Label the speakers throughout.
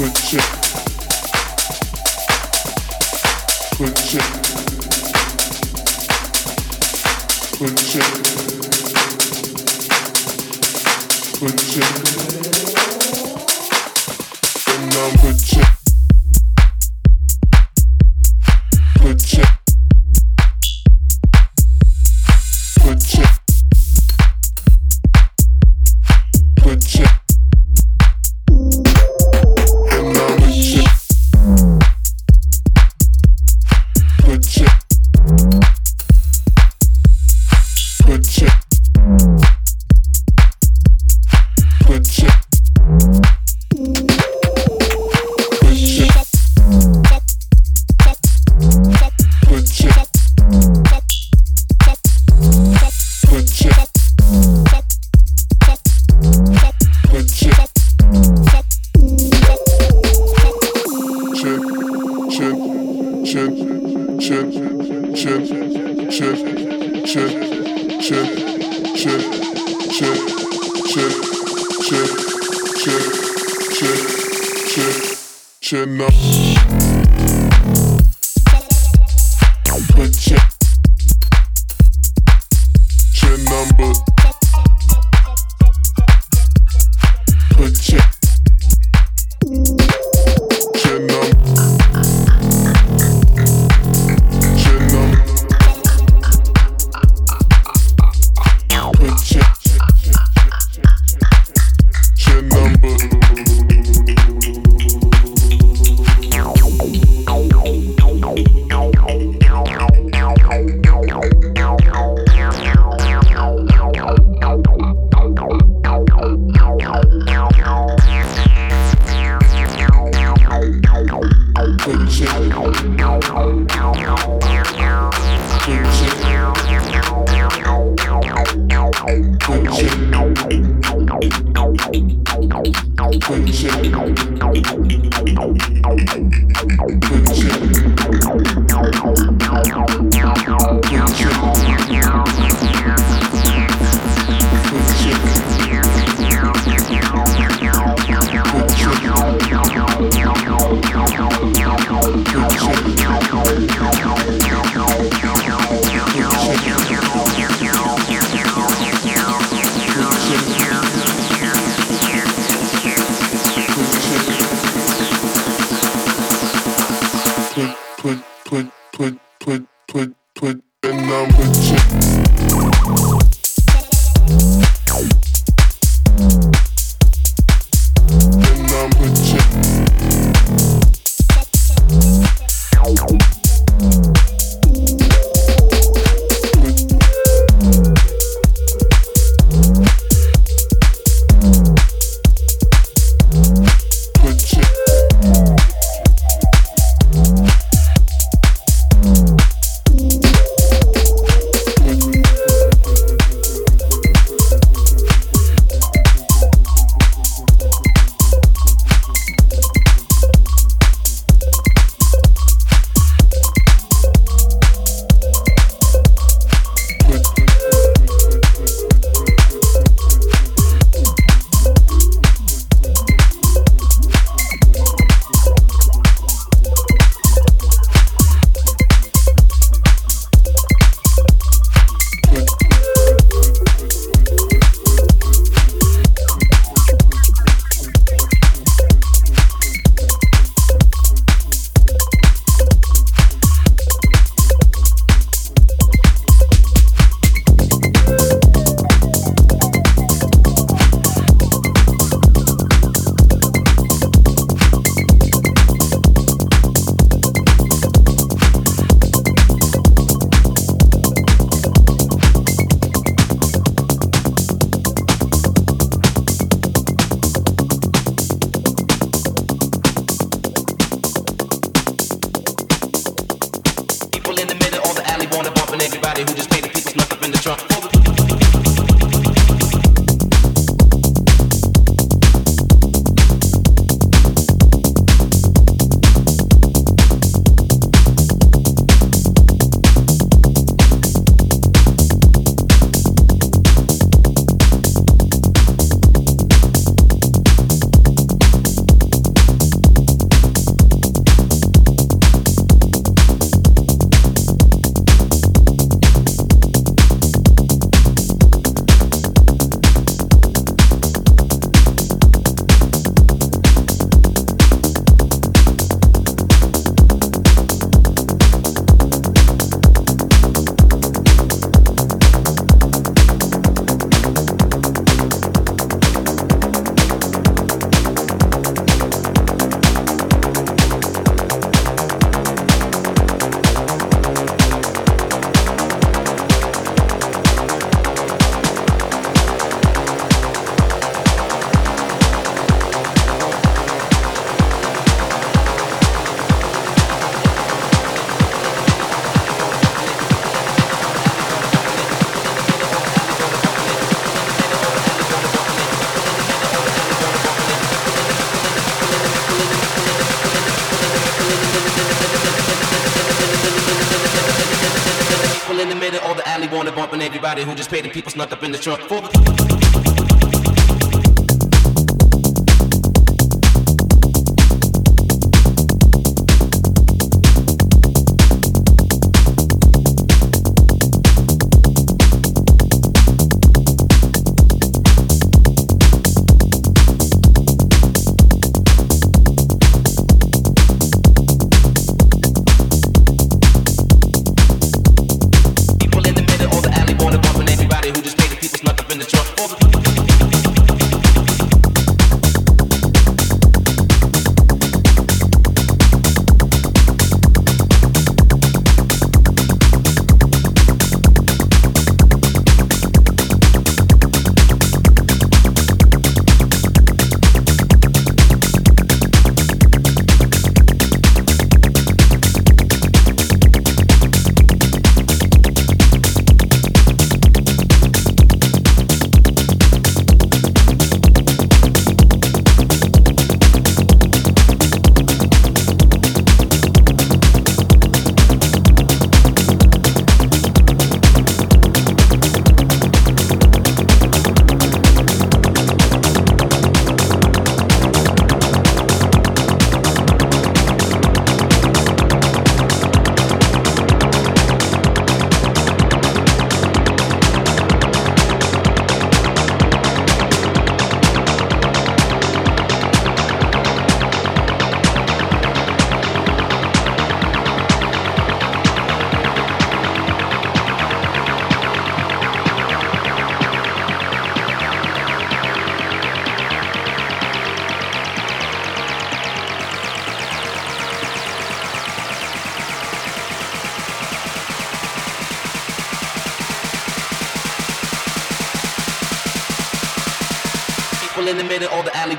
Speaker 1: your number
Speaker 2: who just paid the people snuck up in the trunk. For the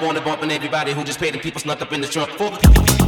Speaker 2: wanna bump, and everybody who just paid the people snuck up in the trunk. For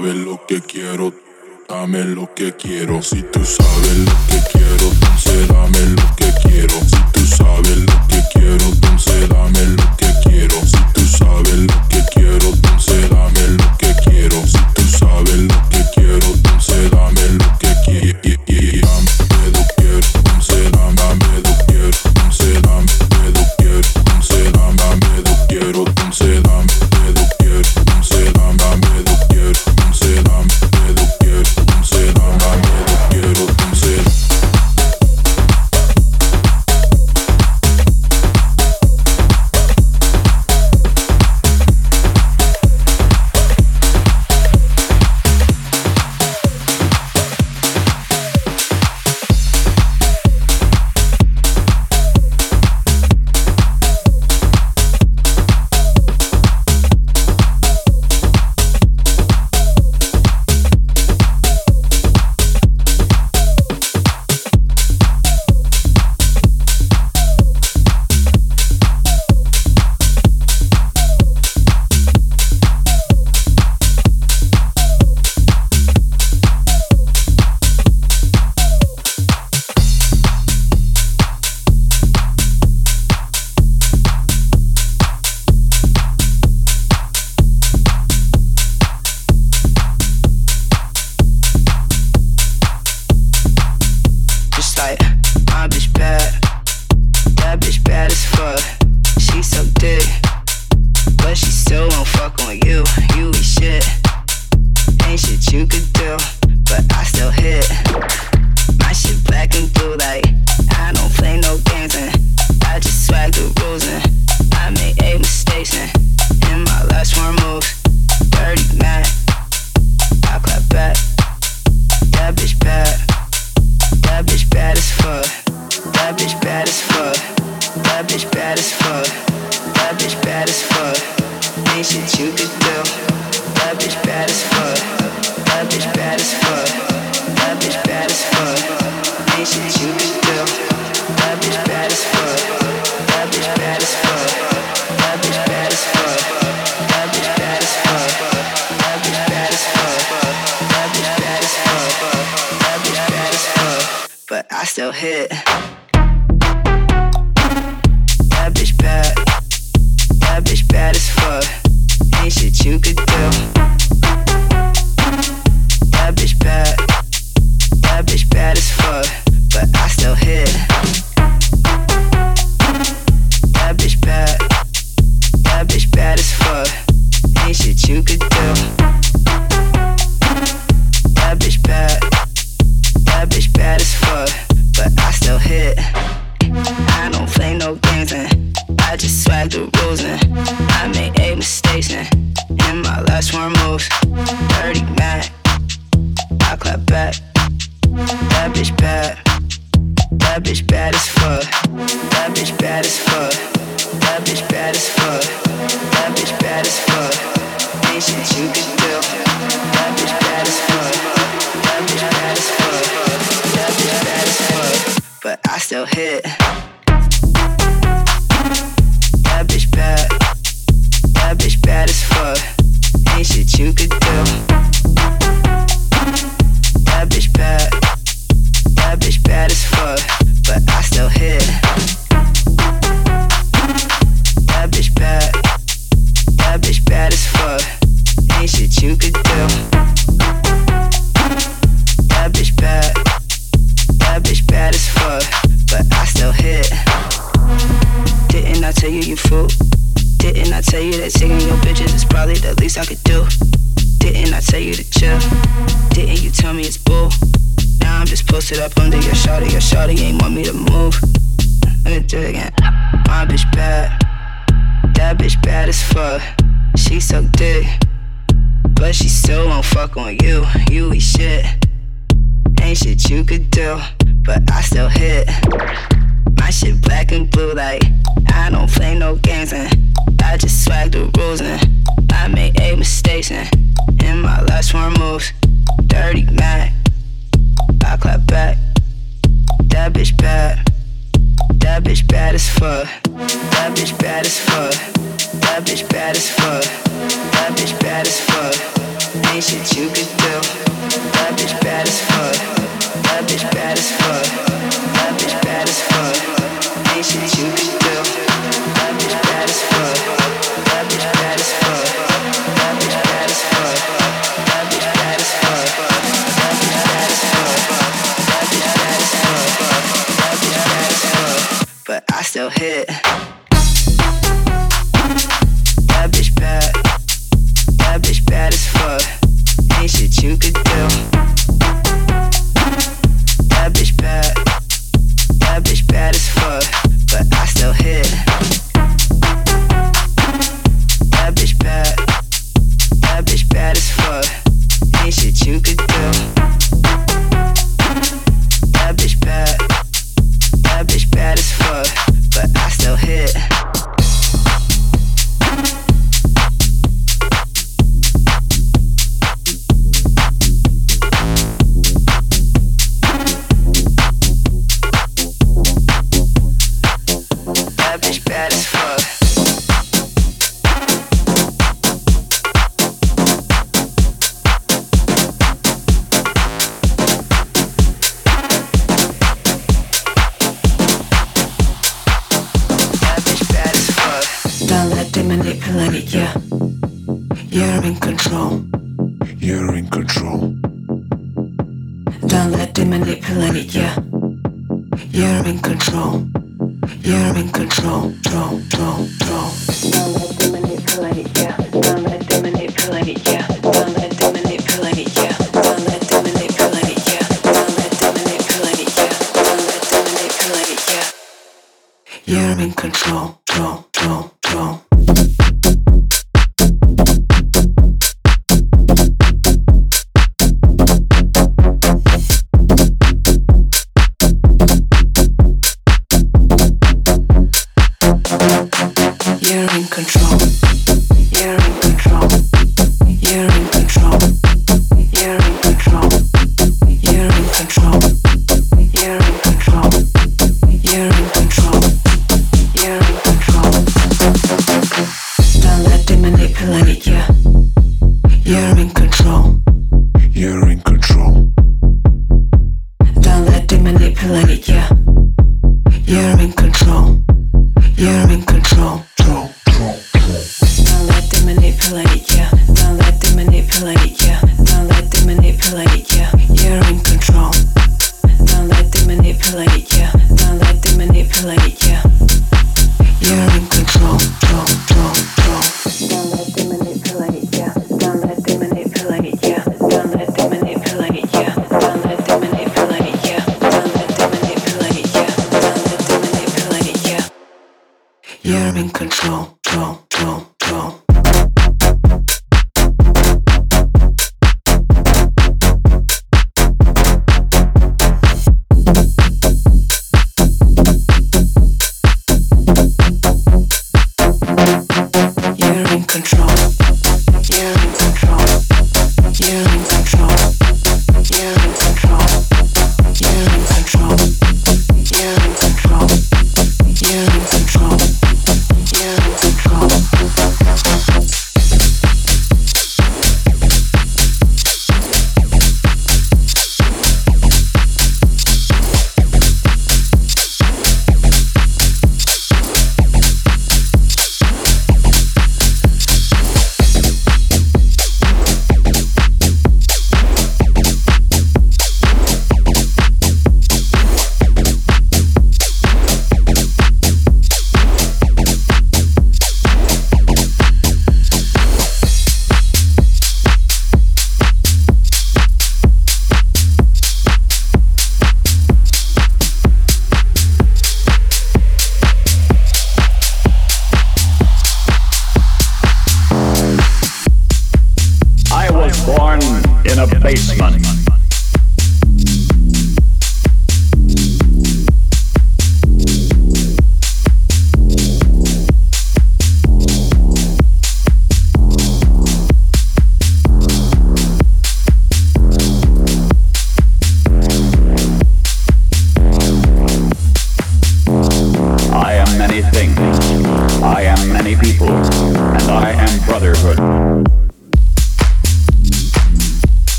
Speaker 3: sabes lo que quiero, dame lo que quiero. Si tú sabes lo que quiero, entonces dame lo que quiero. Si tú sabes lo que quiero, entonces dame lo que quiero. Si tú sabes lo que quiero.
Speaker 4: You could do.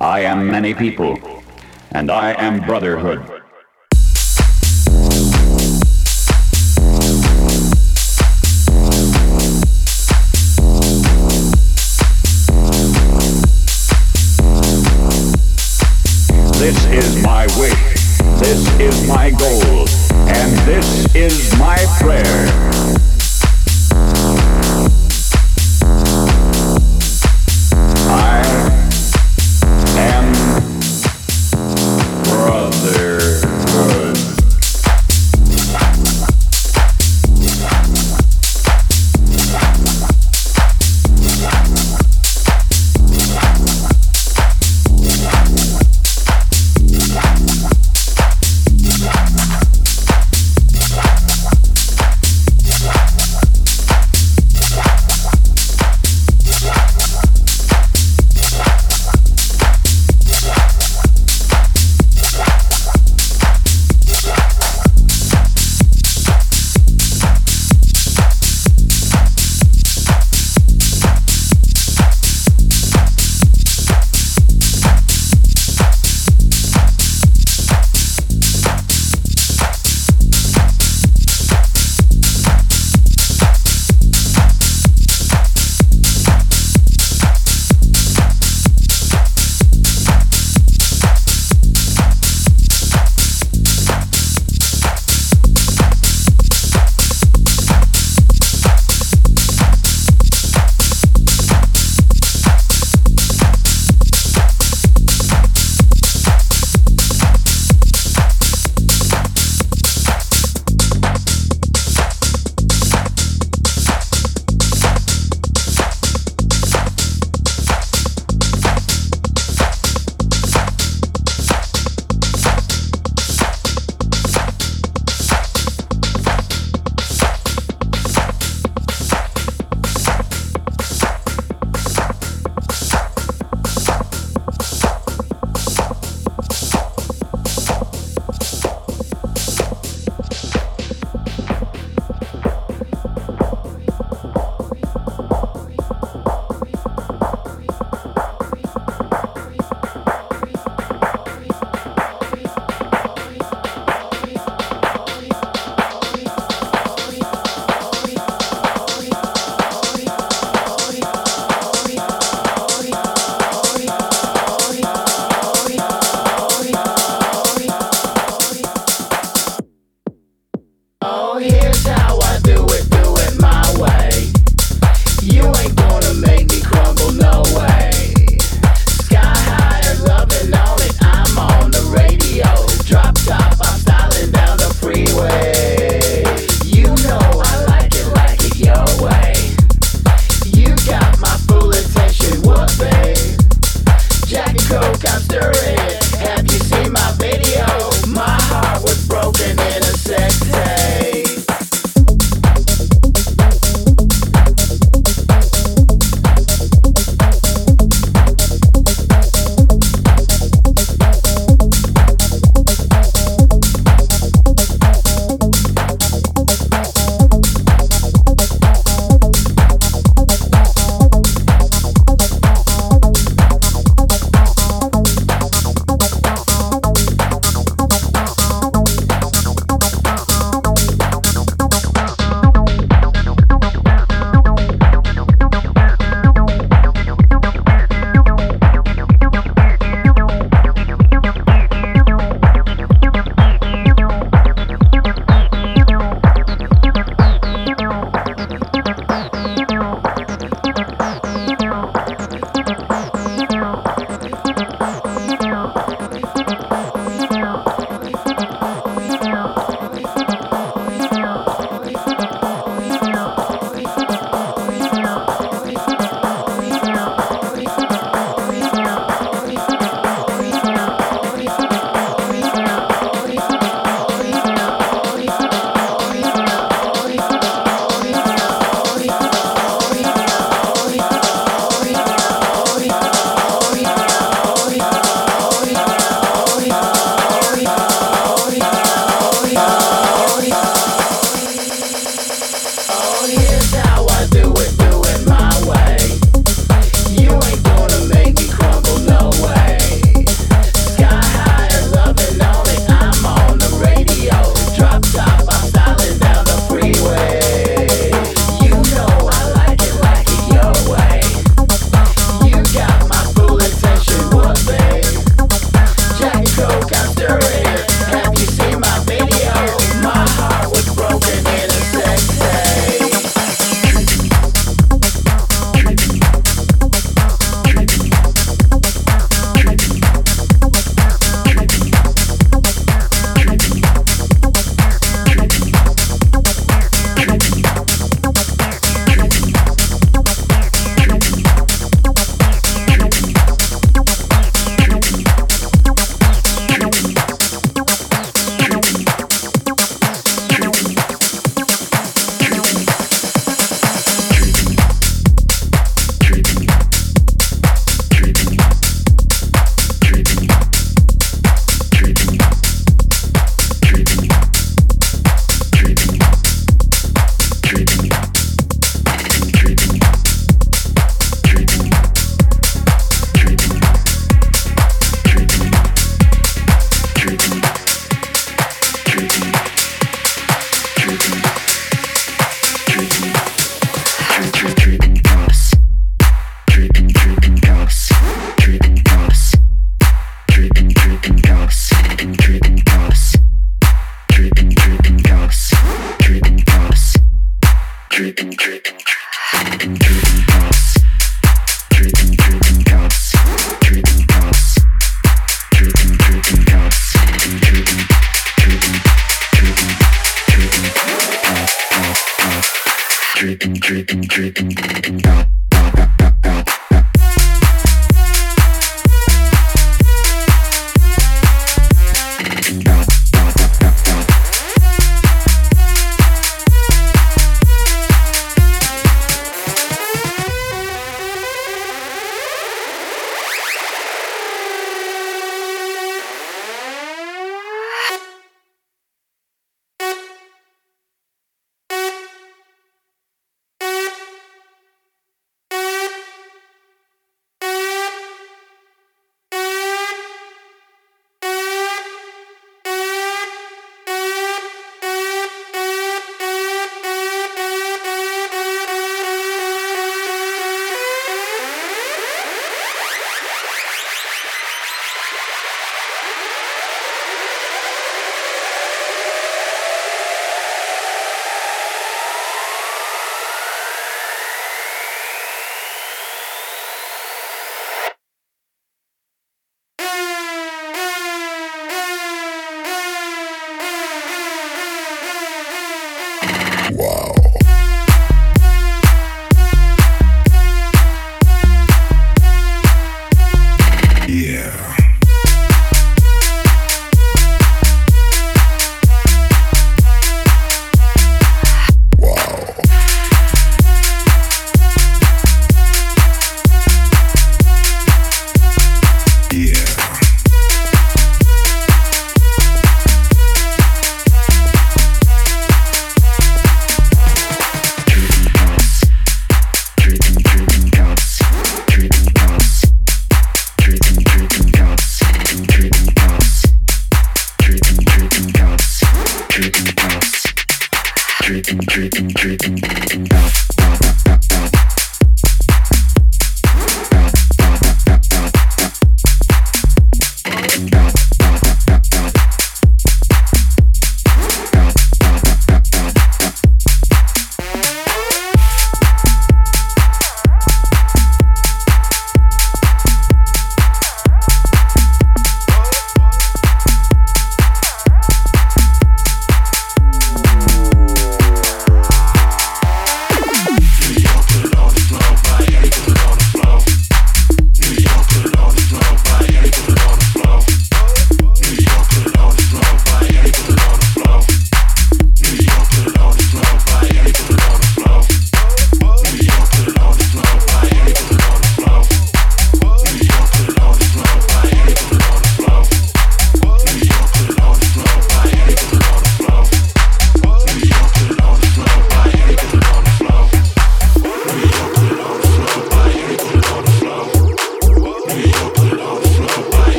Speaker 5: I am many people. And I am brotherhood. This is my wish. This is my goal, and this is my prayer.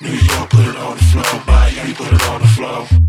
Speaker 6: New York, put it on the floor. Miami, put it on the floor.